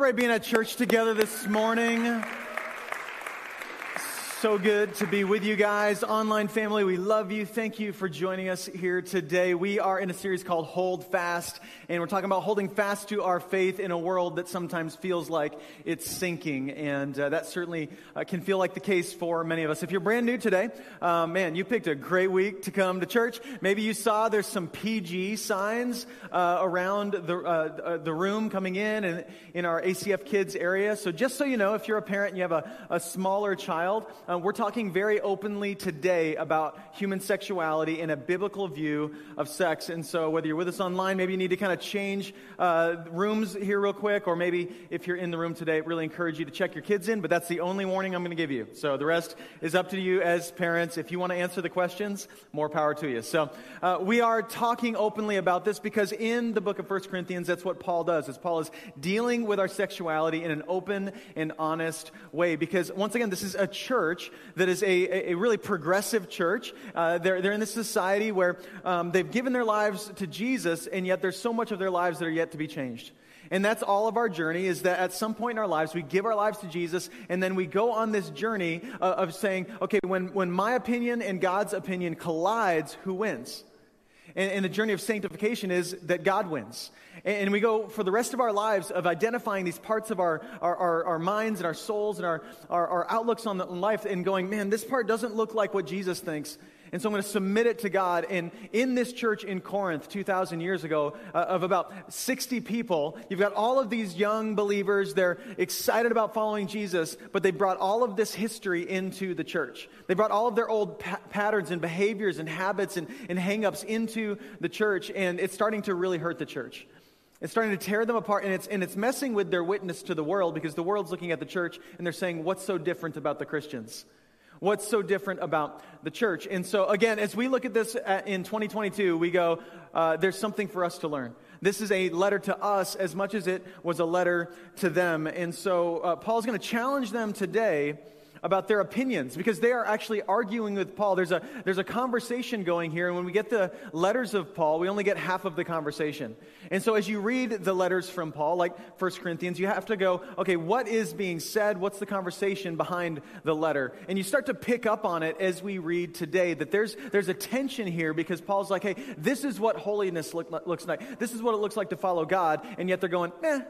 Celebrate being at church together this morning. So good to be with you guys. Online family, we love you. Thank you for joining us here today. We are in a series called Hold Fast, and we're talking about holding fast to our faith in a world that sometimes feels like it's sinking. And uh, that certainly uh, can feel like the case for many of us. If you're brand new today, uh, man, you picked a great week to come to church. Maybe you saw there's some PG signs uh, around the, uh, uh, the room coming in and in our ACF kids area. So just so you know, if you're a parent and you have a, a smaller child, uh, we're talking very openly today about human sexuality and a biblical view of sex. And so, whether you're with us online, maybe you need to kind of change uh, rooms here real quick, or maybe if you're in the room today, really encourage you to check your kids in. But that's the only warning I'm going to give you. So, the rest is up to you as parents. If you want to answer the questions, more power to you. So, uh, we are talking openly about this because in the book of 1 Corinthians, that's what Paul does, is Paul is dealing with our sexuality in an open and honest way. Because, once again, this is a church that is a, a really progressive church. Uh, they're, they're in this society where um, they've given their lives to Jesus, and yet there's so much of their lives that are yet to be changed. And that's all of our journey is that at some point in our lives, we give our lives to Jesus, and then we go on this journey of, uh, of saying, okay, when, when my opinion and God's opinion collides, who wins? And, and, the journey of sanctification is that God wins. And, and, we go for the rest of our lives of identifying these parts of our, our, our, our minds and our souls and our, our, our outlooks on, life and going, man, this part doesn't look like what Jesus thinks. And so I'm going to submit it to God. And in this church in Corinth, 2,000 years ago, uh, of about 60 people, you've got all of these young believers. They're excited about following Jesus, but they brought all of this history into the church. They brought all of their old pa- patterns and behaviors and habits and, and hangups into the church, and it's starting to really hurt the church. It's starting to tear them apart, and it's, and it's messing with their witness to the world because the world's looking at the church and they're saying, What's so different about the Christians? What's so different about the church? And so, again, as we look at this in 2022, we go, uh, there's something for us to learn. This is a letter to us as much as it was a letter to them. And so, uh, Paul's going to challenge them today about their opinions because they are actually arguing with Paul. There's a, there's a conversation going here, and when we get the letters of Paul, we only get half of the conversation. And so as you read the letters from Paul, like 1 Corinthians, you have to go, okay, what is being said? What's the conversation behind the letter? And you start to pick up on it as we read today that there's, there's a tension here because Paul's like, hey, this is what holiness look, looks like. This is what it looks like to follow God. And yet they're going, eh,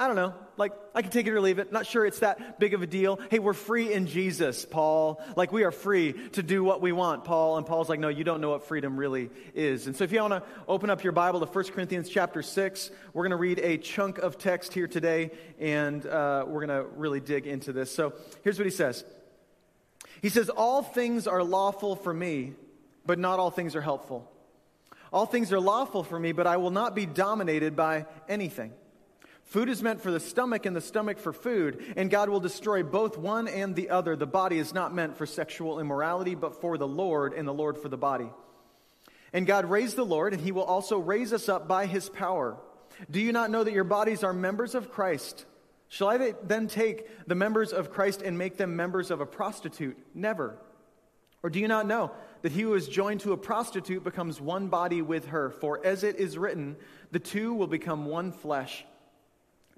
I don't know. Like, I can take it or leave it. Not sure it's that big of a deal. Hey, we're free in Jesus, Paul. Like, we are free to do what we want, Paul. And Paul's like, no, you don't know what freedom really is. And so, if you want to open up your Bible to 1 Corinthians chapter 6, we're going to read a chunk of text here today, and uh, we're going to really dig into this. So, here's what he says He says, All things are lawful for me, but not all things are helpful. All things are lawful for me, but I will not be dominated by anything. Food is meant for the stomach and the stomach for food, and God will destroy both one and the other. The body is not meant for sexual immorality, but for the Lord, and the Lord for the body. And God raised the Lord, and he will also raise us up by his power. Do you not know that your bodies are members of Christ? Shall I then take the members of Christ and make them members of a prostitute? Never. Or do you not know that he who is joined to a prostitute becomes one body with her. For as it is written, the two will become one flesh.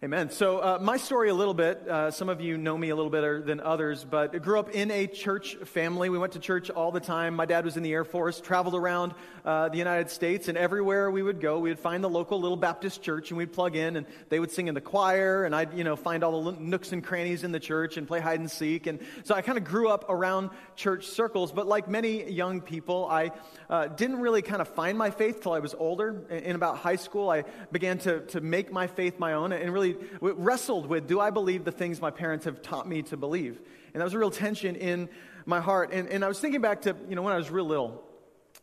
Amen. So, uh, my story a little bit. Uh, some of you know me a little better than others, but I grew up in a church family. We went to church all the time. My dad was in the Air Force, traveled around uh, the United States, and everywhere we would go, we would find the local little Baptist church, and we'd plug in, and they would sing in the choir, and I'd you know find all the nooks and crannies in the church and play hide and seek. And so, I kind of grew up around church circles. But like many young people, I uh, didn't really kind of find my faith till I was older. In, in about high school, I began to to make my faith my own, and really really wrestled with do I believe the things my parents have taught me to believe? And that was a real tension in my heart. And, and I was thinking back to, you know, when I was real little.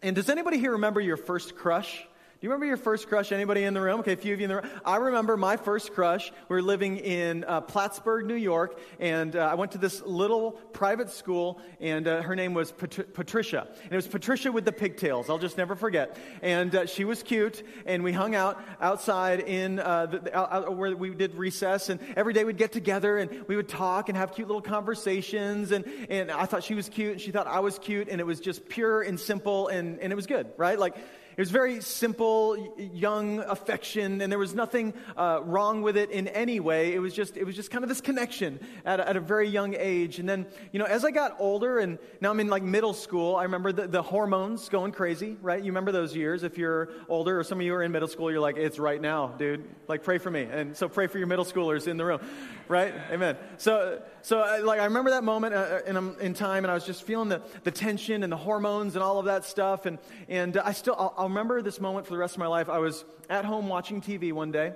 And does anybody here remember your first crush? You remember your first crush? Anybody in the room? Okay, a few of you in the room. I remember my first crush. We were living in uh, Plattsburgh, New York, and uh, I went to this little private school, and uh, her name was Pat- Patricia. And it was Patricia with the pigtails. I'll just never forget. And uh, she was cute, and we hung out outside in uh, the, out, where we did recess, and every day we'd get together and we would talk and have cute little conversations. And, and I thought she was cute, and she thought I was cute, and it was just pure and simple, and, and it was good, right? Like, it was very simple, young affection, and there was nothing uh, wrong with it in any way. It was just, it was just kind of this connection at a, at a very young age. And then, you know, as I got older, and now I'm in like middle school, I remember the, the hormones going crazy, right? You remember those years. If you're older, or some of you are in middle school, you're like, it's right now, dude. Like, pray for me. And so pray for your middle schoolers in the room, right? Amen. So, so uh, like, I remember that moment uh, uh in, um, in time, and I was just feeling the, the tension and the hormones and all of that stuff. And, and I still, I'll, I'll remember this moment for the rest of my life. I was at home watching TV one day,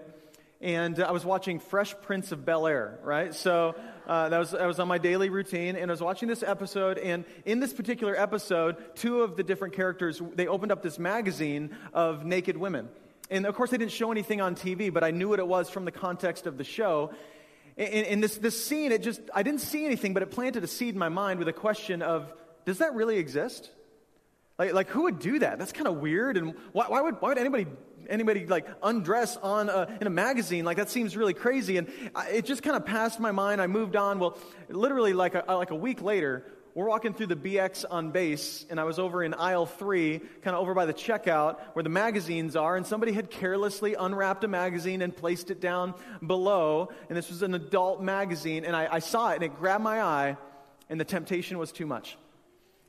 and I was watching Fresh Prince of Bel Air, right? So uh, that, was, that was on my daily routine, and I was watching this episode, and in this particular episode, two of the different characters, they opened up this magazine of naked women. And of course, they didn't show anything on TV, but I knew what it was from the context of the show. In, in this, this scene, it just, I didn't see anything, but it planted a seed in my mind with a question of, does that really exist? Like, like who would do that? That's kind of weird. And why, why, would, why would anybody, anybody like undress on a, in a magazine? Like that seems really crazy. And I, it just kind of passed my mind. I moved on. Well, literally like a, like a week later, we're walking through the BX on base, and I was over in aisle three, kind of over by the checkout where the magazines are, and somebody had carelessly unwrapped a magazine and placed it down below. And this was an adult magazine, and I, I saw it, and it grabbed my eye, and the temptation was too much.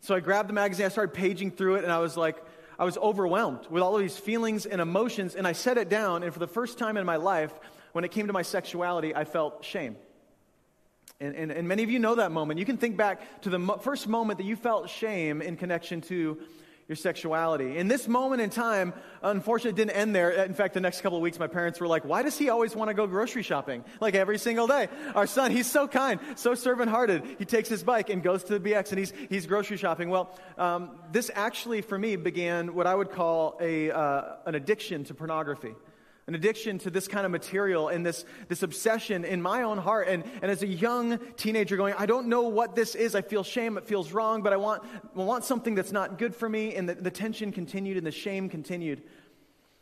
So I grabbed the magazine, I started paging through it, and I was like, I was overwhelmed with all of these feelings and emotions, and I set it down, and for the first time in my life, when it came to my sexuality, I felt shame. And, and, and many of you know that moment. You can think back to the mo- first moment that you felt shame in connection to your sexuality. In this moment in time, unfortunately, didn't end there. In fact, the next couple of weeks, my parents were like, Why does he always want to go grocery shopping? Like every single day. Our son, he's so kind, so servant hearted. He takes his bike and goes to the BX and he's, he's grocery shopping. Well, um, this actually, for me, began what I would call a, uh, an addiction to pornography an addiction to this kind of material and this, this obsession in my own heart. And, and as a young teenager going, I don't know what this is. I feel shame. It feels wrong, but I want, I want something that's not good for me. And the, the tension continued and the shame continued.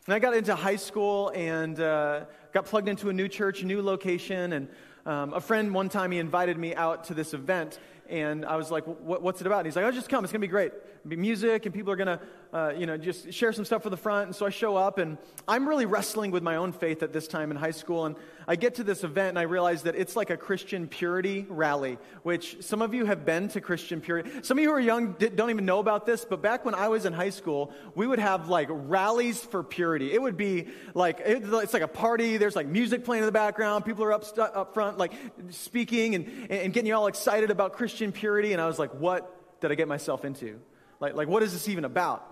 And I got into high school and uh, got plugged into a new church, new location. And um, a friend one time, he invited me out to this event. And I was like, what's it about? And he's like, oh, just come. It's going to be great. Music, and people are going to, uh, you know, just share some stuff for the front. And so I show up, and I'm really wrestling with my own faith at this time in high school. And I get to this event, and I realize that it's like a Christian purity rally, which some of you have been to Christian purity. Some of you who are young don't even know about this, but back when I was in high school, we would have like rallies for purity. It would be like, it's like a party. There's like music playing in the background. People are up, up front, like speaking and, and getting you all excited about Christian purity, and I was like, what did I get myself into? Like, like what is this even about?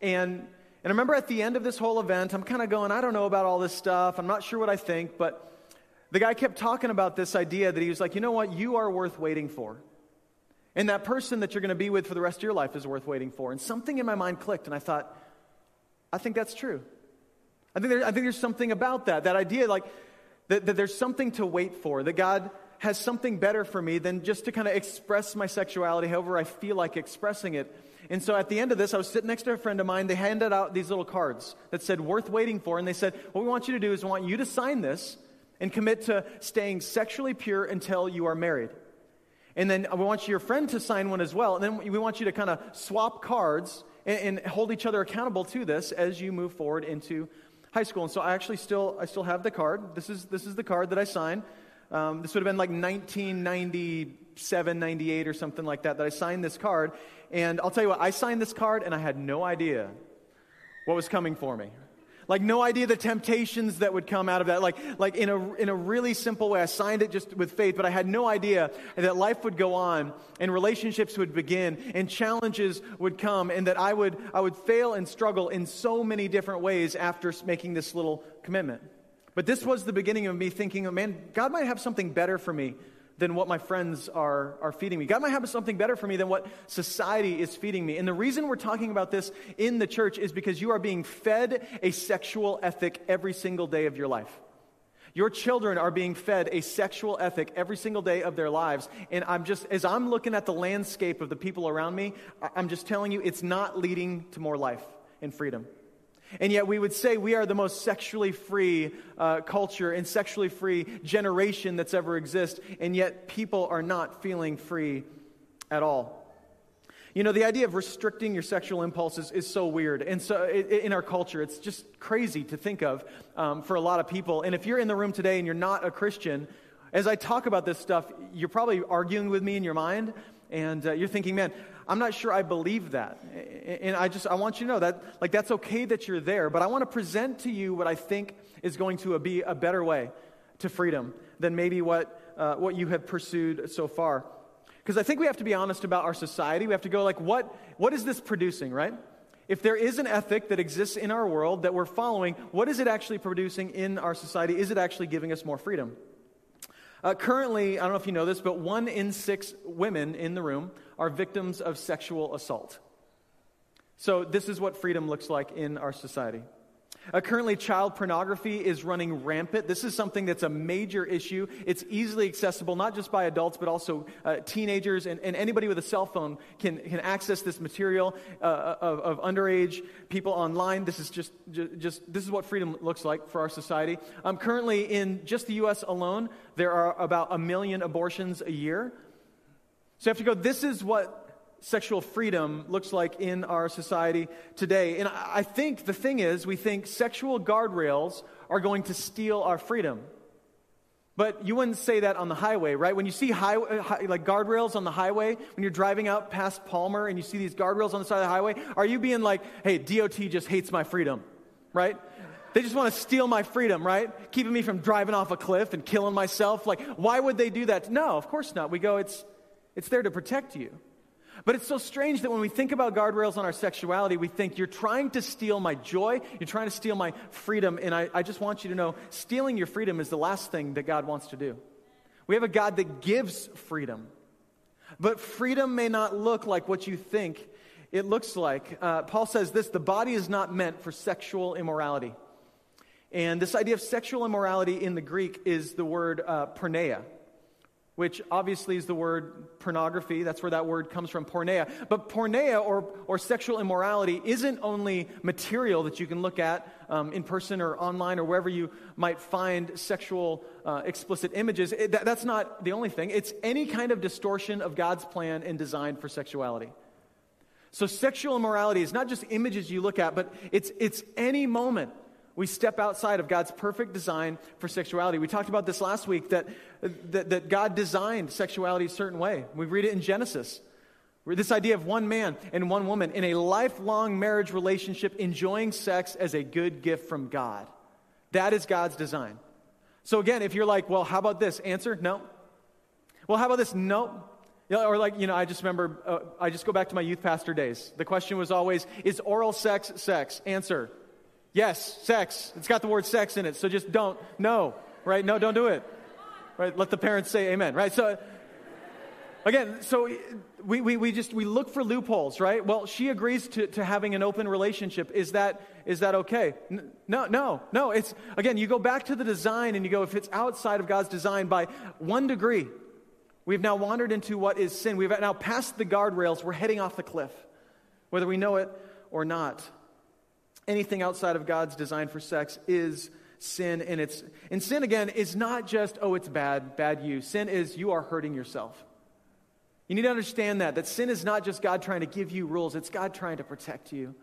And, and I remember at the end of this whole event, I'm kind of going, I don't know about all this stuff. I'm not sure what I think, but the guy kept talking about this idea that he was like, you know what? You are worth waiting for. And that person that you're going to be with for the rest of your life is worth waiting for. And something in my mind clicked, and I thought, I think that's true. I think, there, I think there's something about that, that idea like that, that there's something to wait for, that God has something better for me than just to kind of express my sexuality however I feel like expressing it. And so at the end of this, I was sitting next to a friend of mine. They handed out these little cards that said, worth waiting for. And they said, what we want you to do is we want you to sign this and commit to staying sexually pure until you are married. And then we want your friend to sign one as well. And then we want you to kind of swap cards and, and hold each other accountable to this as you move forward into high school. And so I actually still, I still have the card. This is, this is the card that I signed. Um, this would have been like 1997, 98 or something like that, that I signed this card. And I'll tell you what, I signed this card and I had no idea what was coming for me. Like, no idea the temptations that would come out of that. Like, like in, a, in a really simple way, I signed it just with faith, but I had no idea that life would go on and relationships would begin and challenges would come and that I would, I would fail and struggle in so many different ways after making this little commitment. But this was the beginning of me thinking, man, God might have something better for me than what my friends are, are feeding me. God might have something better for me than what society is feeding me. And the reason we're talking about this in the church is because you are being fed a sexual ethic every single day of your life. Your children are being fed a sexual ethic every single day of their lives. And I'm just, as I'm looking at the landscape of the people around me, I'm just telling you, it's not leading to more life and freedom. And yet, we would say we are the most sexually free uh, culture and sexually free generation that's ever existed, and yet people are not feeling free at all. You know, the idea of restricting your sexual impulses is so weird. And so, in our culture, it's just crazy to think of um, for a lot of people. And if you're in the room today and you're not a Christian, as I talk about this stuff, you're probably arguing with me in your mind, and uh, you're thinking, man, I'm not sure I believe that. And I just, I want you to know that, like, that's okay that you're there, but I want to present to you what I think is going to be a better way to freedom than maybe what, uh, what you have pursued so far. Because I think we have to be honest about our society. We have to go, like, what, what is this producing, right? If there is an ethic that exists in our world that we're following, what is it actually producing in our society? Is it actually giving us more freedom? Uh, currently, I don't know if you know this, but one in six women in the room are victims of sexual assault. So, this is what freedom looks like in our society. Uh, currently, child pornography is running rampant. This is something that's a major issue. It's easily accessible, not just by adults, but also uh, teenagers, and, and, anybody with a cell phone can, can access this material uh, of, of, underage people online. This is just, just, just, this is what freedom looks like for our society. Um, currently, in just the U.S. alone, there are about a million abortions a year. So you have to go, this is what sexual freedom looks like in our society today. And I think the thing is, we think sexual guardrails are going to steal our freedom. But you wouldn't say that on the highway, right? When you see highway, like guardrails on the highway, when you're driving out past Palmer and you see these guardrails on the side of the highway, are you being like, hey, DOT just hates my freedom, right? They just want to steal my freedom, right? Keeping me from driving off a cliff and killing myself. Like, why would they do that? No, of course not. We go, it's, it's there to protect you. But it's so strange that when we think about guardrails on our sexuality, we think, you're trying to steal my joy, you're trying to steal my freedom. And I, I just want you to know stealing your freedom is the last thing that God wants to do. We have a God that gives freedom. But freedom may not look like what you think it looks like. Uh, Paul says this the body is not meant for sexual immorality. And this idea of sexual immorality in the Greek is the word uh, which obviously is the word pornography. That's where that word comes from, porneia. But porneia, or, or sexual immorality, isn't only material that you can look at um, in person or online or wherever you might find sexual uh, explicit images. It, that, that's not the only thing. It's any kind of distortion of God's plan and design for sexuality. So sexual immorality is not just images you look at, but it's, it's any moment we step outside of God's perfect design for sexuality. We talked about this last week that, that, that God designed sexuality a certain way. We read it in Genesis. This idea of one man and one woman in a lifelong marriage relationship enjoying sex as a good gift from God. That is God's design. So, again, if you're like, well, how about this? Answer, no. Well, how about this? No. Or like, you know, I just remember, uh, I just go back to my youth pastor days. The question was always, is oral sex sex? Answer, Yes, sex. It's got the word sex in it, so just don't. No, right? No, don't do it. Right? Let the parents say amen, right? So, again, so we, we, we just we look for loopholes, right? Well, she agrees to, to having an open relationship. Is that is that okay? No, no, no. It's again, you go back to the design and you go, if it's outside of God's design by one degree, we've now wandered into what is sin. We've now passed the guardrails. We're heading off the cliff, whether we know it or not. Anything outside of God's design for sex is sin and it's and sin again is not just oh it's bad bad you sin is you are hurting yourself you need to understand that, that sin is not just God trying to give you rules, it's God trying to protect you.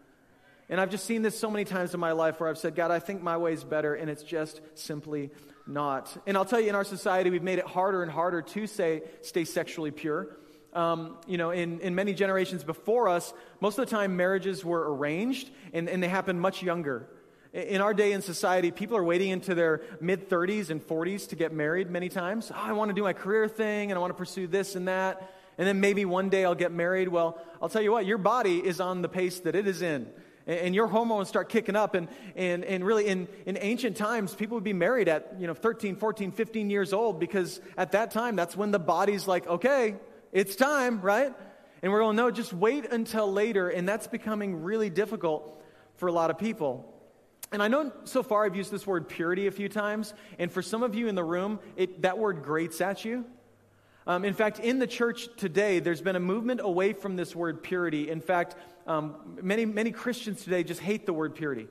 And I've just seen this so many times in my life where I've said, God, I think my way is better, and it's just simply not. And I'll tell you, in our society, we've made it harder and harder to say, stay sexually pure. Um, you know, in, in many generations before us, most of the time marriages were arranged and, and they happened much younger. In our day in society, people are waiting into their mid 30s and 40s to get married many times. Oh, I want to do my career thing and I want to pursue this and that and then maybe one day I'll get married. Well, I'll tell you what, your body is on the pace that it is in. And your hormones start kicking up. And, and, and really, in, in ancient times, people would be married at you know, 13, 14, 15 years old because at that time, that's when the body's like, okay, it's time, right? And we're going, no, just wait until later. And that's becoming really difficult for a lot of people. And I know so far I've used this word purity a few times. And for some of you in the room, it, that word grates at you. Um, in fact, in the church today, there's been a movement away from this word purity. In fact, um, many, many Christians today just hate the word purity,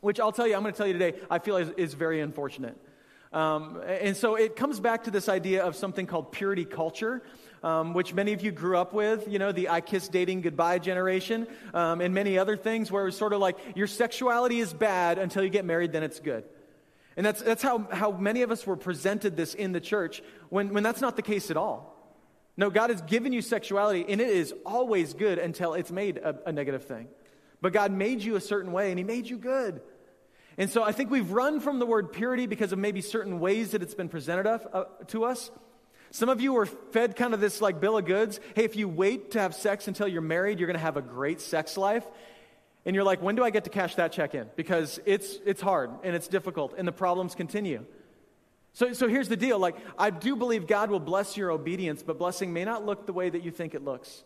which I'll tell you, I'm going to tell you today, I feel is, is very unfortunate. Um, and so it comes back to this idea of something called purity culture. Um, which many of you grew up with, you know, the I kiss dating goodbye generation, um, and many other things where it was sort of like your sexuality is bad until you get married, then it's good. And that's, that's how, how many of us were presented this in the church when, when that's not the case at all. No, God has given you sexuality, and it is always good until it's made a, a negative thing. But God made you a certain way, and He made you good. And so I think we've run from the word purity because of maybe certain ways that it's been presented of, uh, to us. Some of you were fed kind of this like bill of goods. Hey, if you wait to have sex until you're married, you're going to have a great sex life. And you're like, when do I get to cash that check in? Because it's, it's hard and it's difficult and the problems continue. So, so here's the deal. Like, I do believe God will bless your obedience, but blessing may not look the way that you think it looks.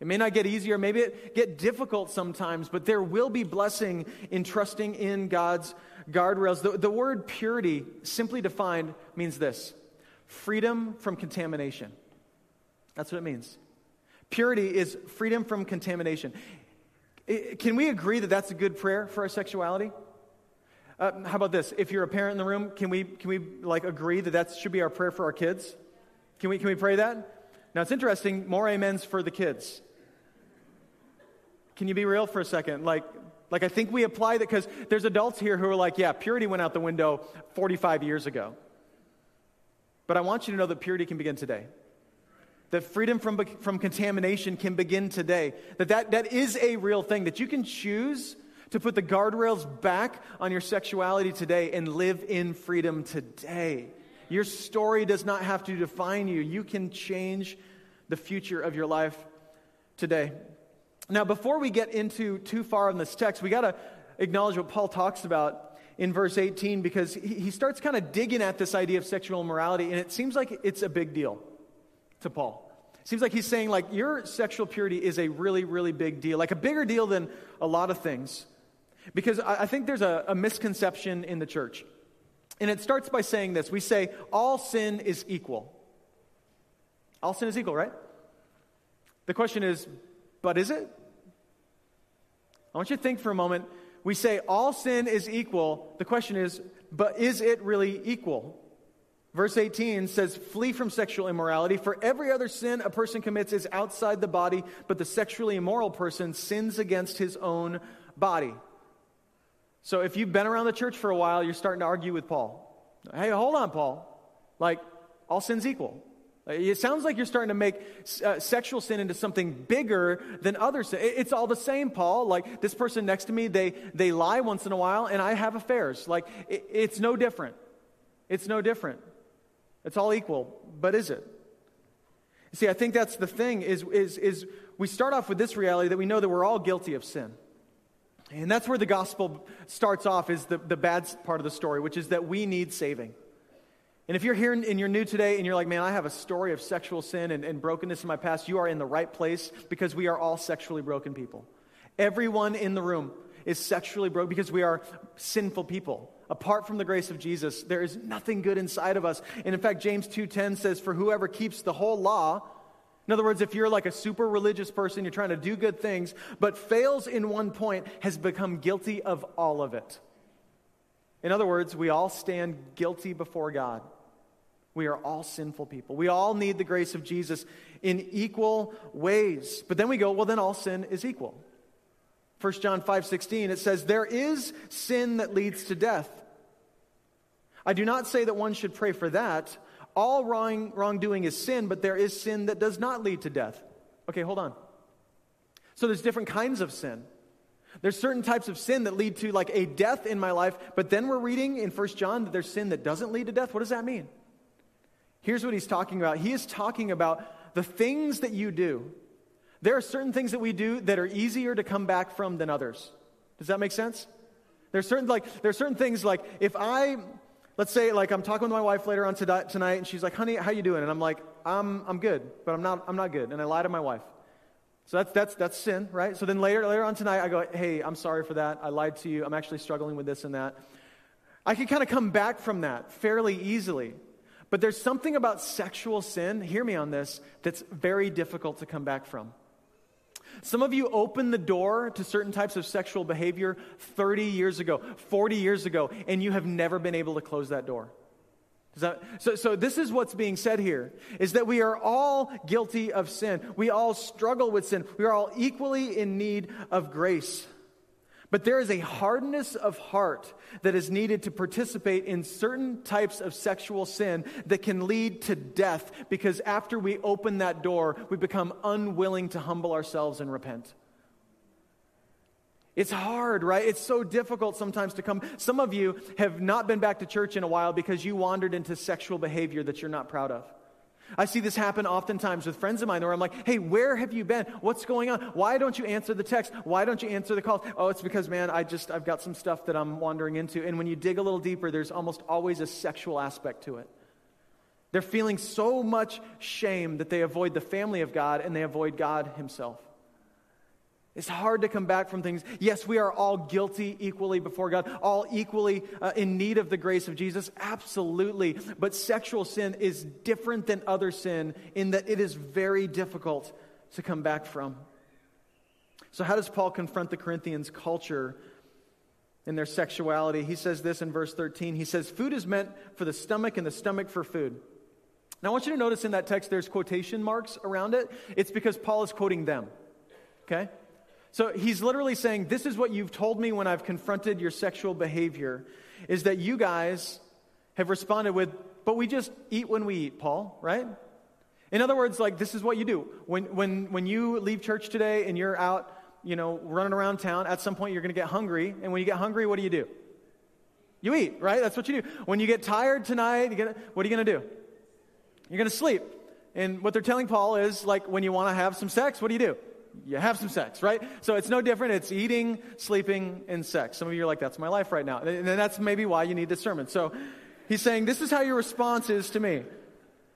It may not get easier, maybe it get difficult sometimes, but there will be blessing in trusting in God's guardrails. The, the word purity, simply defined, means this freedom from contamination. That's what it means. Purity is freedom from contamination. Can we agree that that's a good prayer for our sexuality? Uh, how about this? If you're a parent in the room, can we, can we like agree that that should be our prayer for our kids? Can we, can we pray that? Now it's interesting, more amens for the kids. Can you be real for a second? Like, like I think we apply that because there's adults here who are like, yeah, purity went out the window 45 years ago. But I want you to know that purity can begin today that freedom from, from contamination can begin today. That, that that is a real thing, that you can choose to put the guardrails back on your sexuality today and live in freedom today. Your story does not have to define you. You can change the future of your life today. Now, before we get into too far in this text, we got to acknowledge what Paul talks about in verse 18 because he starts kind of digging at this idea of sexual immorality, and it seems like it's a big deal to Paul. It Seems like he's saying, like, your sexual purity is a really, really big deal, like a bigger deal than a lot of things. Because I, think there's a, a misconception in the church. And it starts by saying this we say, all sin is equal. All sin is equal, right? The question is, but is it? I want you to think for a moment. We say all sin is equal. The question is, but is it really equal? Verse 18 says, Flee from sexual immorality, for every other sin a person commits is outside the body, but the sexually immoral person sins against his own body. So if you've been around the church for a while, you're starting to argue with Paul. Hey, hold on, Paul. Like, all sin's equal. It sounds like you're starting to make uh, sexual sin into something bigger than other sin. It's all the same, Paul. Like this person next to me, they, they lie once in a while, and I have affairs. Like it, it's no different. It's no different. It's all equal, but is it? See, I think that's the thing is, is, is we start off with this reality that we know that we're all guilty of sin. And that's where the gospel starts off is the, the bad part of the story, which is that we need saving. And if you're here and you're new today and you're like, man, I have a story of sexual sin and, and brokenness in my past, you are in the right place because we are all sexually broken people. Everyone in the room is sexually broken because we are sinful people. Apart from the grace of Jesus, there is nothing good inside of us. And in fact, James 2:10 says, "For whoever keeps the whole law, in other words, if you're like a super religious person, you're trying to do good things, but fails in one point, has become guilty of all of it. In other words, we all stand guilty before God. We are all sinful people. We all need the grace of Jesus in equal ways. But then we go, well, then all sin is equal. 1 John 5 16, it says, There is sin that leads to death. I do not say that one should pray for that. All wrong, wrongdoing is sin, but there is sin that does not lead to death. Okay, hold on. So there's different kinds of sin. There's certain types of sin that lead to like a death in my life, but then we're reading in 1 John that there's sin that doesn't lead to death. What does that mean? Here's what he's talking about. He is talking about the things that you do. There are certain things that we do that are easier to come back from than others. Does that make sense? There's certain like there's certain things like if I let's say like I'm talking with my wife later on tonight and she's like, "Honey, how you doing?" And I'm like, "I'm I'm good, but I'm not I'm not good." And I lie to my wife. So that's that's that's sin, right? So then later later on tonight I go, "Hey, I'm sorry for that. I lied to you. I'm actually struggling with this and that." I can kind of come back from that fairly easily. But there's something about sexual sin, hear me on this, that's very difficult to come back from. Some of you opened the door to certain types of sexual behavior 30 years ago, 40 years ago, and you have never been able to close that door. That, so, so this is what's being said here is that we are all guilty of sin. We all struggle with sin. We are all equally in need of grace. But there is a hardness of heart that is needed to participate in certain types of sexual sin that can lead to death because after we open that door, we become unwilling to humble ourselves and repent. It's hard, right? It's so difficult sometimes to come. Some of you have not been back to church in a while because you wandered into sexual behavior that you're not proud of. I see this happen oftentimes with friends of mine where I'm like, hey, where have you been? What's going on? Why don't you answer the text? Why don't you answer the calls? Oh, it's because, man, I just, I've got some stuff that I'm wandering into. And when you dig a little deeper, there's almost always a sexual aspect to it. They're feeling so much shame that they avoid the family of God and they avoid God Himself. It's hard to come back from things. Yes, we are all guilty equally before God, all equally uh, in need of the grace of Jesus. Absolutely. But sexual sin is different than other sin in that it is very difficult to come back from. So, how does Paul confront the Corinthians' culture in their sexuality? He says this in verse 13. He says, Food is meant for the stomach and the stomach for food. Now, I want you to notice in that text there's quotation marks around it. It's because Paul is quoting them. Okay? So he's literally saying, This is what you've told me when I've confronted your sexual behavior, is that you guys have responded with, But we just eat when we eat, Paul, right? In other words, like, this is what you do. When, when, when you leave church today and you're out, you know, running around town, at some point you're going to get hungry. And when you get hungry, what do you do? You eat, right? That's what you do. When you get tired tonight, you what are you going to do? You're going to sleep. And what they're telling Paul is, like, when you want to have some sex, what do you do? You have some sex, right? So it's no different. It's eating, sleeping, and sex. Some of you are like, that's my life right now. And that's maybe why you need this sermon. So he's saying, this is how your response is to me.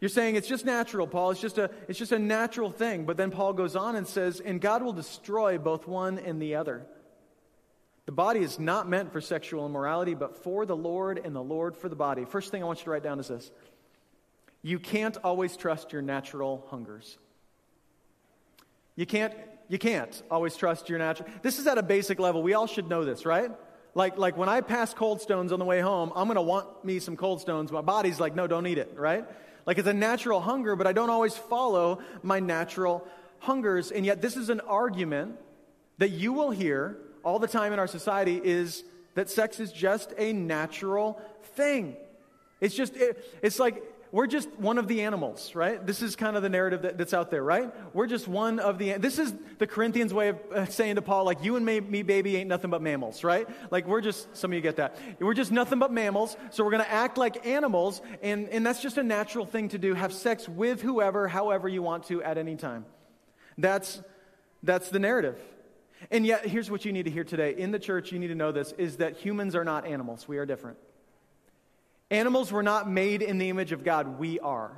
You're saying it's just natural, Paul. It's just a, it's just a natural thing. But then Paul goes on and says, and God will destroy both one and the other. The body is not meant for sexual immorality, but for the Lord and the Lord for the body. First thing I want you to write down is this you can't always trust your natural hungers. You can't, you can't always trust your natural. This is at a basic level. We all should know this, right? Like, like when I pass Cold Stones on the way home, I'm going to want me some Cold Stones. My body's like, no, don't eat it, right? Like it's a natural hunger, but I don't always follow my natural hungers. And yet, this is an argument that you will hear all the time in our society is that sex is just a natural thing. It's just, it, it's like we're just one of the animals, right? This is kind of the narrative that, that's out there, right? We're just one of the. This is the Corinthians' way of uh, saying to Paul, like, you and me, me, baby, ain't nothing but mammals, right? Like, we're just, some of you get that. We're just nothing but mammals, so we're going to act like animals, and, and that's just a natural thing to do. Have sex with whoever, however you want to at any time. That's, that's the narrative. And yet, here's what you need to hear today. In the church, you need to know this is that humans are not animals, we are different. Animals were not made in the image of God. We are.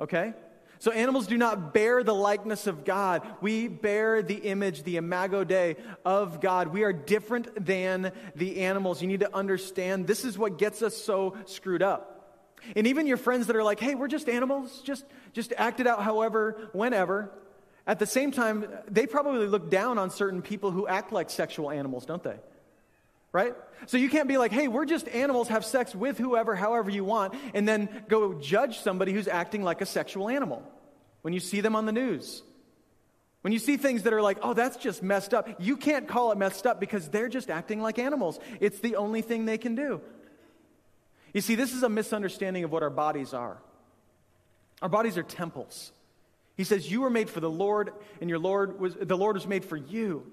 Okay? So animals do not bear the likeness of God. We bear the image, the imago Dei of God. We are different than the animals. You need to understand this is what gets us so screwed up. And even your friends that are like, hey, we're just animals, just, just act it out however, whenever. At the same time, they probably look down on certain people who act like sexual animals, don't they? Right? So you can't be like, hey, we're just animals, have sex with whoever, however you want, and then go judge somebody who's acting like a sexual animal when you see them on the news. When you see things that are like, oh, that's just messed up, you can't call it messed up because they're just acting like animals. It's the only thing they can do. You see, this is a misunderstanding of what our bodies are. Our bodies are temples. He says, You were made for the Lord, and your Lord was the Lord was made for you.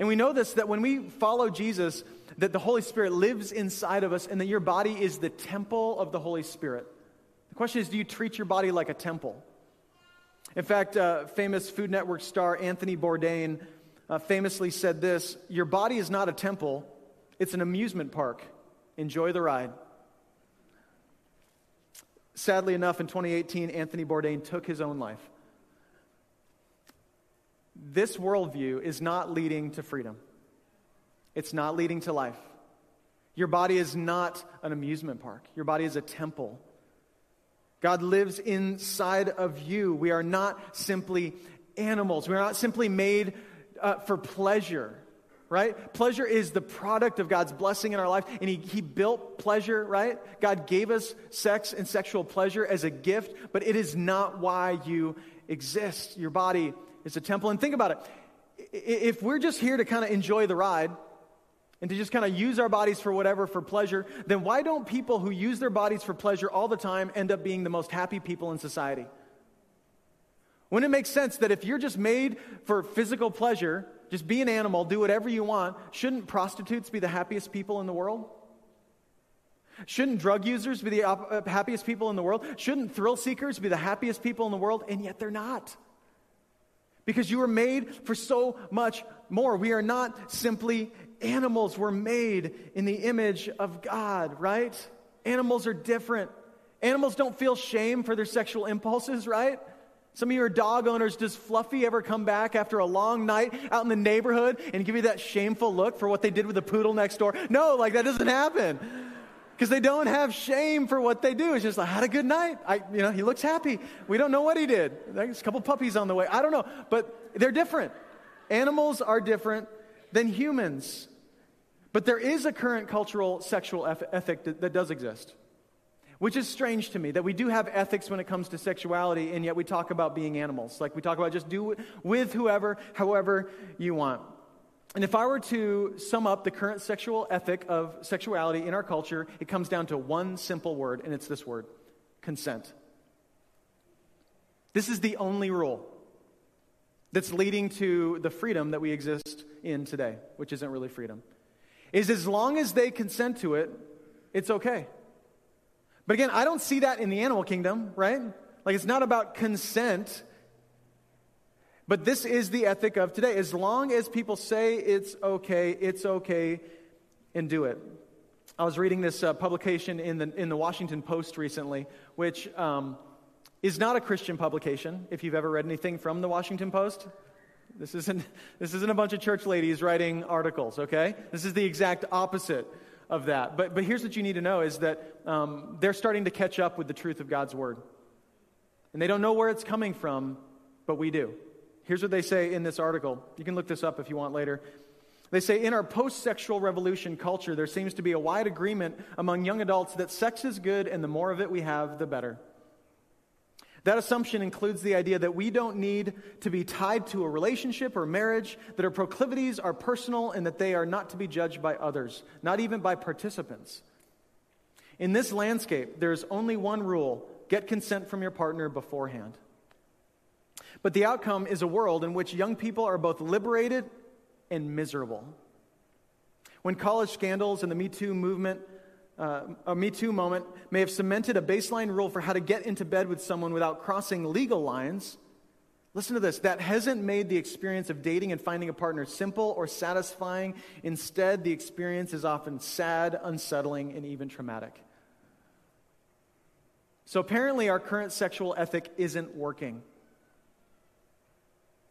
And we know this that when we follow Jesus, that the Holy Spirit lives inside of us, and that your body is the temple of the Holy Spirit. The question is, do you treat your body like a temple? In fact, uh, famous Food Network star Anthony Bourdain uh, famously said this Your body is not a temple, it's an amusement park. Enjoy the ride. Sadly enough, in 2018, Anthony Bourdain took his own life. This worldview is not leading to freedom, it's not leading to life. Your body is not an amusement park, your body is a temple. God lives inside of you. We are not simply animals. We are not simply made uh, for pleasure right? Pleasure is the product of God's blessing in our life, and he, he built pleasure, right? God gave us sex and sexual pleasure as a gift, but it is not why you exist. Your body is a temple. And think about it if we're just here to kind of enjoy the ride, and to just kind of use our bodies for whatever, for pleasure, then why don't people who use their bodies for pleasure all the time end up being the most happy people in society? Wouldn't it make sense that if you're just made for physical pleasure, just be an animal, do whatever you want, shouldn't prostitutes be the happiest people in the world? Shouldn't drug users be the uh, happiest people in the world? Shouldn't thrill seekers be the happiest people in the world? And yet they're not. Because you were made for so much more. We are not simply animals, we're made in the image of God, right? Animals are different. Animals don't feel shame for their sexual impulses, right? Some of you are dog owners, does Fluffy ever come back after a long night out in the neighborhood and give you that shameful look for what they did with the poodle next door? No, like that doesn't happen. Because they don't have shame for what they do. It's just like, I had a good night. I, you know, he looks happy. We don't know what he did. There's a couple puppies on the way. I don't know. But they're different. Animals are different than humans. But there is a current cultural sexual ethic that, that does exist. Which is strange to me that we do have ethics when it comes to sexuality, and yet we talk about being animals. Like we talk about just do with whoever, however you want. And if I were to sum up the current sexual ethic of sexuality in our culture, it comes down to one simple word, and it's this word consent. This is the only rule that's leading to the freedom that we exist in today, which isn't really freedom. Is as long as they consent to it, it's okay. But again, I don't see that in the animal kingdom, right? Like it's not about consent. But this is the ethic of today. As long as people say it's okay, it's okay, and do it. I was reading this uh, publication in the, in the Washington Post recently, which um, is not a Christian publication. If you've ever read anything from the Washington Post, this isn't, this isn't a bunch of church ladies writing articles, okay? This is the exact opposite of that. But, but here's what you need to know is that um, they're starting to catch up with the truth of God's word. And they don't know where it's coming from, but we do. Here's what they say in this article. You can look this up if you want later. They say in our post sexual revolution culture, there seems to be a wide agreement among young adults that sex is good and the more of it we have, the better. That assumption includes the idea that we don't need to be tied to a relationship or marriage, that our proclivities are personal, and that they are not to be judged by others, not even by participants. In this landscape, there's only one rule get consent from your partner beforehand. But the outcome is a world in which young people are both liberated and miserable. When college scandals and the Me Too movement uh, a Me Too moment may have cemented a baseline rule for how to get into bed with someone without crossing legal lines. Listen to this that hasn't made the experience of dating and finding a partner simple or satisfying. Instead, the experience is often sad, unsettling, and even traumatic. So apparently, our current sexual ethic isn't working.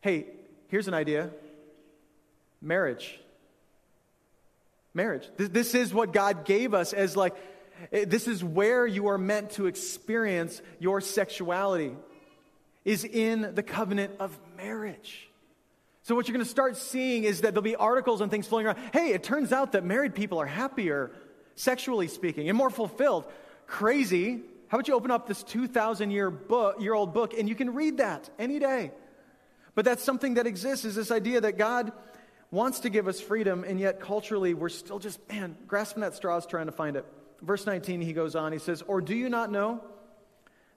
Hey, here's an idea marriage. Marriage. This is what God gave us as like, eh, this is where you are meant to experience your sexuality, is in the covenant of marriage. So, what you're going to start seeing is that there'll be articles and things flowing around. Hey, it turns out that married people are happier, sexually speaking, and more fulfilled. Crazy. How about you open up this 2,000 year, book, year old book and you can read that any day? But that's something that exists is this idea that God wants to give us freedom, and yet culturally we're still just, man, grasping at straws trying to find it. Verse 19, he goes on, he says, Or do you not know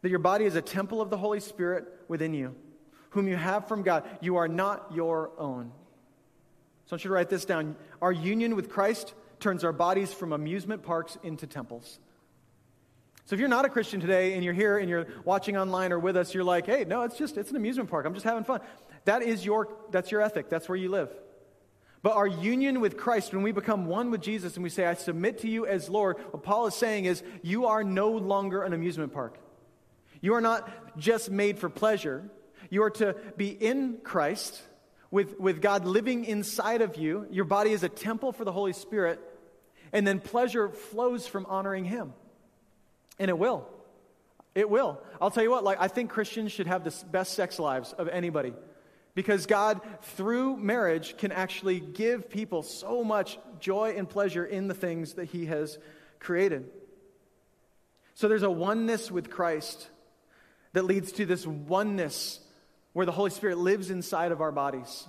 that your body is a temple of the Holy Spirit within you, whom you have from God? You are not your own. So I want you to write this down. Our union with Christ turns our bodies from amusement parks into temples. So if you're not a Christian today and you're here and you're watching online or with us, you're like, hey, no, it's just, it's an amusement park. I'm just having fun. That is your, that's your ethic. That's where you live. But our union with Christ, when we become one with Jesus and we say, I submit to you as Lord, what Paul is saying is, you are no longer an amusement park. You are not just made for pleasure. You are to be in Christ with, with God living inside of you. Your body is a temple for the Holy Spirit. And then pleasure flows from honoring Him. And it will. It will. I'll tell you what, like, I think Christians should have the best sex lives of anybody. Because God, through marriage, can actually give people so much joy and pleasure in the things that He has created. So there's a oneness with Christ that leads to this oneness where the Holy Spirit lives inside of our bodies.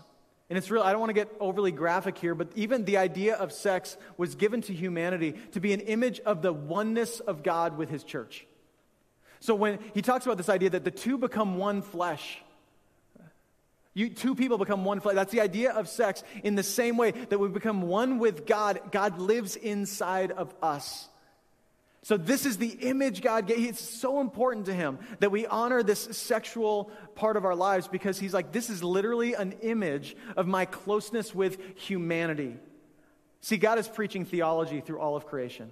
And it's real, I don't want to get overly graphic here, but even the idea of sex was given to humanity to be an image of the oneness of God with His church. So when he talks about this idea that the two become one flesh, you, two people become one flesh. That's the idea of sex. In the same way that we become one with God, God lives inside of us. So, this is the image God gave. It's so important to Him that we honor this sexual part of our lives because He's like, this is literally an image of my closeness with humanity. See, God is preaching theology through all of creation,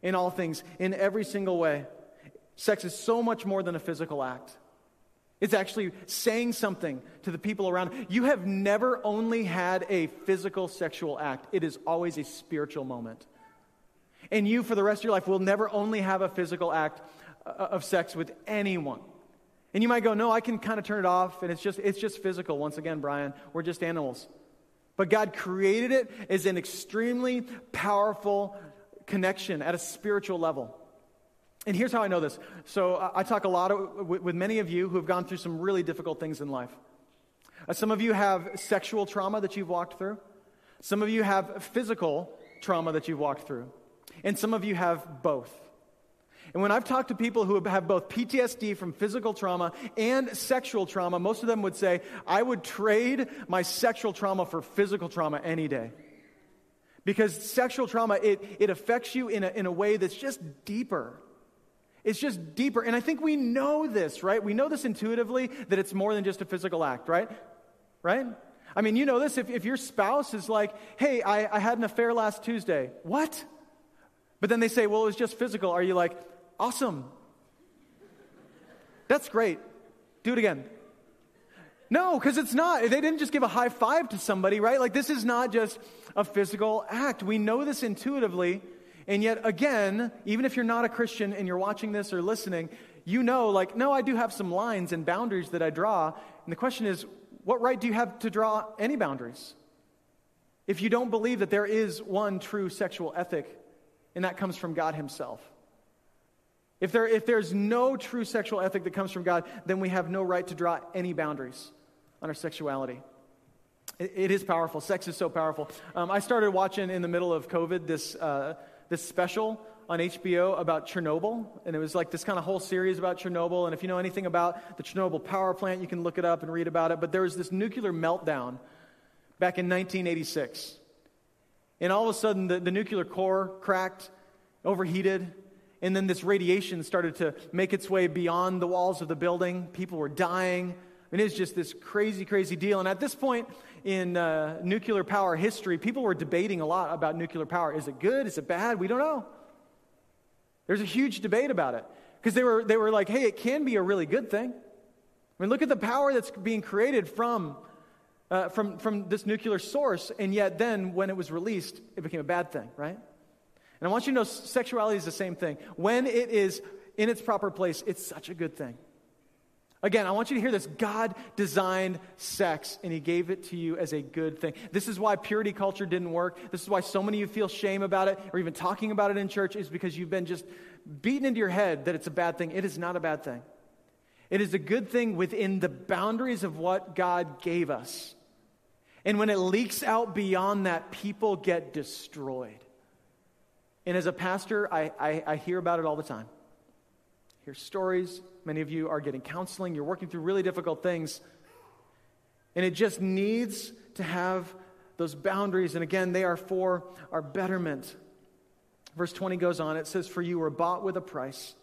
in all things, in every single way. Sex is so much more than a physical act. It's actually saying something to the people around. You have never only had a physical sexual act, it is always a spiritual moment. And you, for the rest of your life, will never only have a physical act uh, of sex with anyone. And you might go, no, I can kind of turn it off, and it's just, it's just physical. Once again, Brian, we're just animals. But God created it as an extremely powerful connection at a spiritual level. And here's how I know this. So I talk a lot of, with many of you who have gone through some really difficult things in life. Uh, some of you have sexual trauma that you've walked through. Some of you have physical trauma that you've walked through. And some of you have both. And when I've talked to people who have both PTSD from physical trauma and sexual trauma, most of them would say, I would trade my sexual trauma for physical trauma any day. Because sexual trauma, it, it affects you in a, in a way that's just deeper. It's just deeper. And I think we know this, right? We know this intuitively that it's more than just a physical act, right? Right? I mean, you know this. If, if your spouse is like, hey, I, I had an affair last Tuesday. What? But then they say, well, it was just physical. Are you like, awesome? That's great. Do it again. No, because it's not. They didn't just give a high five to somebody, right? Like, this is not just a physical act. We know this intuitively. And yet, again, even if you're not a Christian and you're watching this or listening, you know, like, no, I do have some lines and boundaries that I draw. And the question is, what right do you have to draw any boundaries? If you don't believe that there is one true sexual ethic, and that comes from God Himself. If, there, if there's no true sexual ethic that comes from God, then we have no right to draw any boundaries on our sexuality. it, it is powerful. Sex is so powerful. Um, I started watching in the middle of COVID this. Uh, this special on HBO about Chernobyl, and it was like this kind of whole series about Chernobyl. And if you know anything about the Chernobyl power plant, you can look it up and read about it. But there was this nuclear meltdown back in 1986. And all of a sudden, the, the nuclear core cracked, overheated, and then this radiation started to make its way beyond the walls of the building. People were dying. I mean, it was just this crazy, crazy deal. And at this point, in uh, nuclear power history, people were debating a lot about nuclear power. Is it good? Is it bad? We don't know. There's a huge debate about it. Because they were, they were like, hey, it can be a really good thing. I mean, look at the power that's being created from, uh, from, from this nuclear source, and yet then when it was released, it became a bad thing, right? And I want you to know sexuality is the same thing. When it is in its proper place, it's such a good thing. Again, I want you to hear this. God designed sex and He gave it to you as a good thing. This is why purity culture didn't work. This is why so many of you feel shame about it or even talking about it in church, is because you've been just beaten into your head that it's a bad thing. It is not a bad thing. It is a good thing within the boundaries of what God gave us. And when it leaks out beyond that, people get destroyed. And as a pastor, I, I, I hear about it all the time. Hear stories. Many of you are getting counseling. You're working through really difficult things. And it just needs to have those boundaries. And again, they are for our betterment. Verse 20 goes on. It says, For you were bought with a price.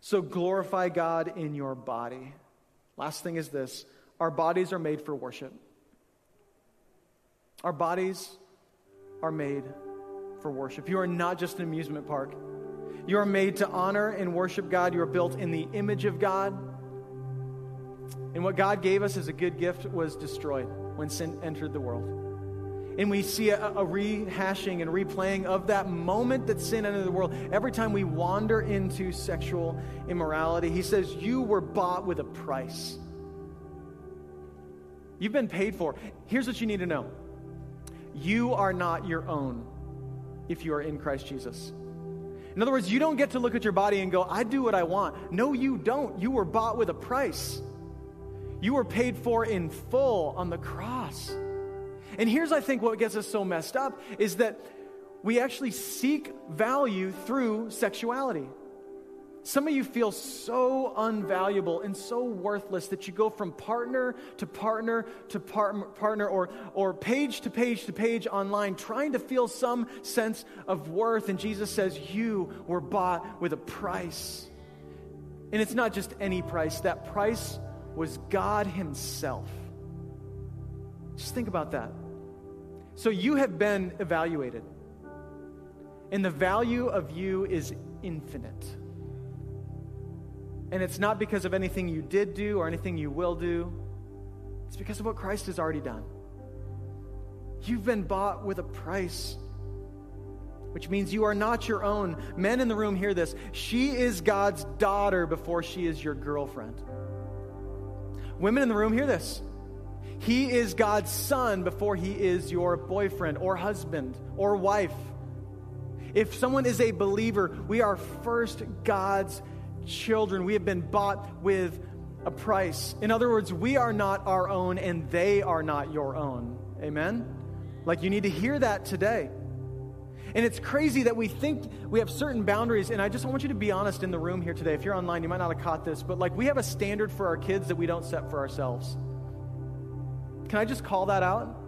So glorify God in your body. Last thing is this our bodies are made for worship. Our bodies are made for worship. You are not just an amusement park. You are made to honor and worship God. You are built in the image of God. And what God gave us as a good gift was destroyed when sin entered the world. And we see a, a, rehashing and replaying of that moment that sin entered the world every time we wander into sexual immorality. He says, You were bought with a price. You've been paid for. Here's what you need to know you are not your own if you are in Christ Jesus. In other words, you don't get to look at your body and go, I do what I want. No, you don't. You were bought with a price. You were paid for in full on the cross. And here's, I think, what gets us so messed up is that we actually seek value through sexuality. Some of you feel so unvaluable and so worthless that you go from partner to partner to par- partner or, or page to page to page online trying to feel some sense of worth. And Jesus says, You were bought with a price. And it's not just any price, that price was God Himself. Just think about that. So you have been evaluated, and the value of you is infinite. And it's not because of anything you did do or anything you will do, it's because of what Christ has already done. You've been bought with a price, which means you are not your own. Men in the room hear this. She is God's daughter before she is your girlfriend. Women in the room hear this. He is God's son before he is your boyfriend or husband or wife. If someone is a believer, we are first God's children. We have been bought with a price. In other words, we are not our own and they are not your own. Amen? Like you need to hear that today. And it's crazy that we think we have certain boundaries. And I just want you to be honest in the room here today. If you're online, you might not have caught this, but like we have a standard for our kids that we don't set for ourselves. Can I just call that out?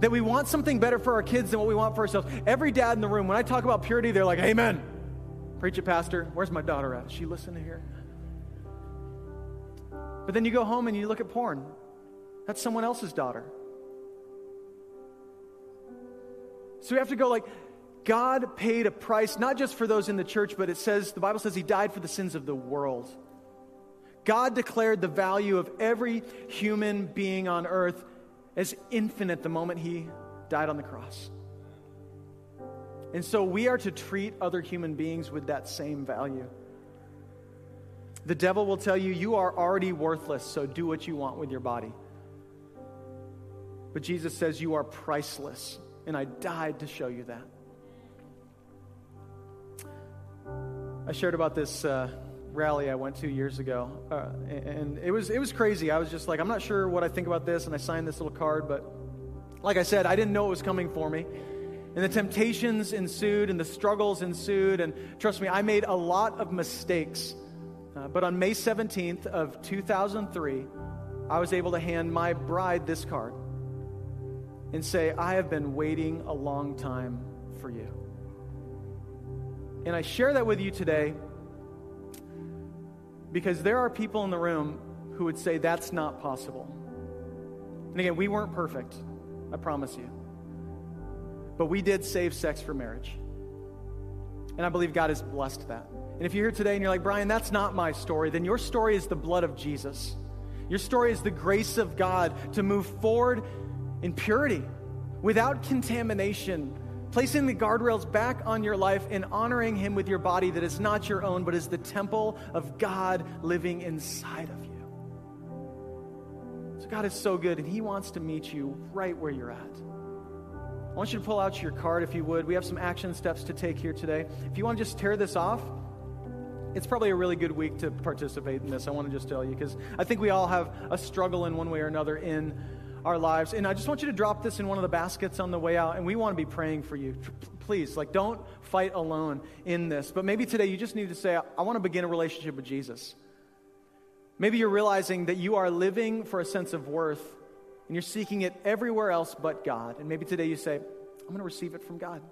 That we want something better for our kids than what we want for ourselves. Every dad in the room, when I talk about purity, they're like, Amen. Preach it, Pastor. Where's my daughter at? Is she listening here? But then you go home and you look at porn. That's someone else's daughter. So we have to go like, God paid a price, not just for those in the church, but it says, the Bible says he died for the sins of the world. God declared the value of every human being on earth as infinite the moment he died on the cross. And so we are to treat other human beings with that same value. The devil will tell you, you are already worthless, so do what you want with your body. But Jesus says, you are priceless, and I died to show you that. I shared about this uh, rally I went to years ago, uh, and it was, it was crazy. I was just like, I'm not sure what I think about this, and I signed this little card, but like I said, I didn't know it was coming for me. And the temptations ensued and the struggles ensued. And trust me, I made a lot of mistakes. Uh, but on May 17th of 2003, I was able to hand my bride this card and say, I have been waiting a long time for you. And I share that with you today because there are people in the room who would say that's not possible. And again, we weren't perfect, I promise you. But we did save sex for marriage. And I believe God has blessed that. And if you're here today and you're like, Brian, that's not my story, then your story is the blood of Jesus. Your story is the grace of God to move forward in purity, without contamination, placing the guardrails back on your life and honoring Him with your body that is not your own, but is the temple of God living inside of you. So, God is so good, and He wants to meet you right where you're at. I want you to pull out your card if you would. We have some action steps to take here today. If you want to just tear this off, it's probably a really good week to participate in this. I want to just tell you because I think we all have a struggle in one way or another in our lives. And I just want you to drop this in one of the baskets on the way out, and we want to be praying for you. Please, like, don't fight alone in this. But maybe today you just need to say, I want to begin a relationship with Jesus. Maybe you're realizing that you are living for a sense of worth and you're seeking it everywhere else but God. And maybe today you say, I'm going to receive it from God.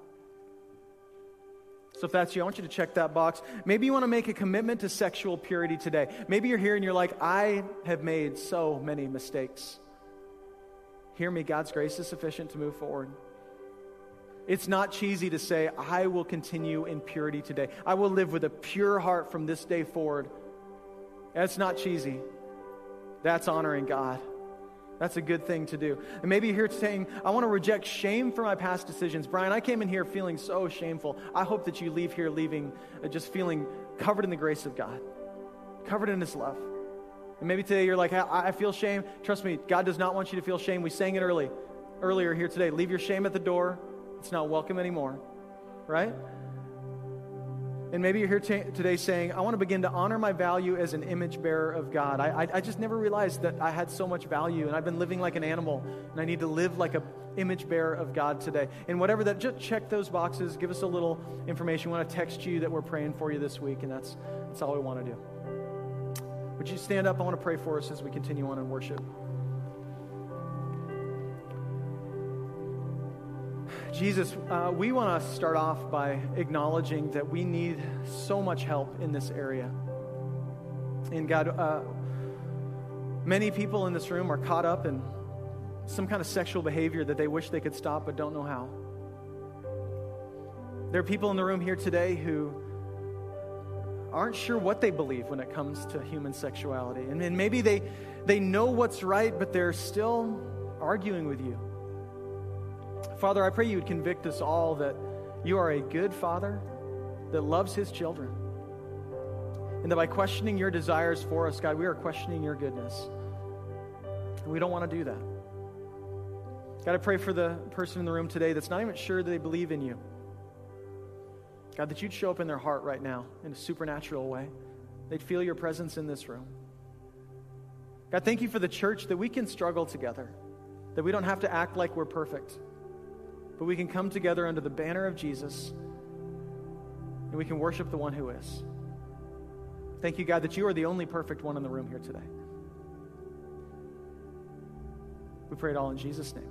So if that's you, I want you to check that box. Maybe you want to make a commitment to sexual purity today. Maybe you're here and you're like, I have made so many mistakes. Hear me, God's grace is sufficient to move forward. It's not cheesy to say, I will continue in purity today. I will live with a pure heart from this day forward. That's not cheesy. That's honoring God. That's a good thing to do. And maybe you're here saying, I want to reject shame for my past decisions. Brian, I came in here feeling so shameful. I hope that you leave here leaving uh, just feeling covered in the grace of God, covered in His love. And maybe today you're like, I, I feel shame. Trust me, God does not want you to feel shame. We sang it early, earlier here today. Leave your shame at the door. It's not welcome anymore, right? And maybe you're here t- today saying, I want to begin to honor my value as an image bearer of God. I, I, I, just never realized that I had so much value, and I've been living like an animal, and I need to live like an image bearer of God today. And whatever that, just check those boxes, give us a little information. We want to text you that we're praying for you this week, and that's, that's all we want to do. Would you stand up? I want to pray for us as we continue on in worship. Jesus, uh, we want to start off by acknowledging that we need so much help in this area. And God, uh, many people in this room are caught up in some kind of sexual behavior that they wish they could stop but don't know how. There are people in the room here today who aren't sure what they believe when it comes to human sexuality. And, and maybe they, they know what's right, but they're still arguing with you. Father, I pray you would convict us all that you are a good father that loves his children. And that by questioning your desires for us, God, we are questioning your goodness. And we don't want to do that. God, I pray for the person in the room today that's not even sure that they believe in you. God, that you'd show up in their heart right now in a supernatural way. They'd feel your presence in this room. God, thank you for the church that we can struggle together, that we don't have to act like we're perfect but we can come together under the banner of Jesus and we can worship the one who is. Thank you, God, that you are the only perfect one in the room here today. We pray it all in Jesus' name.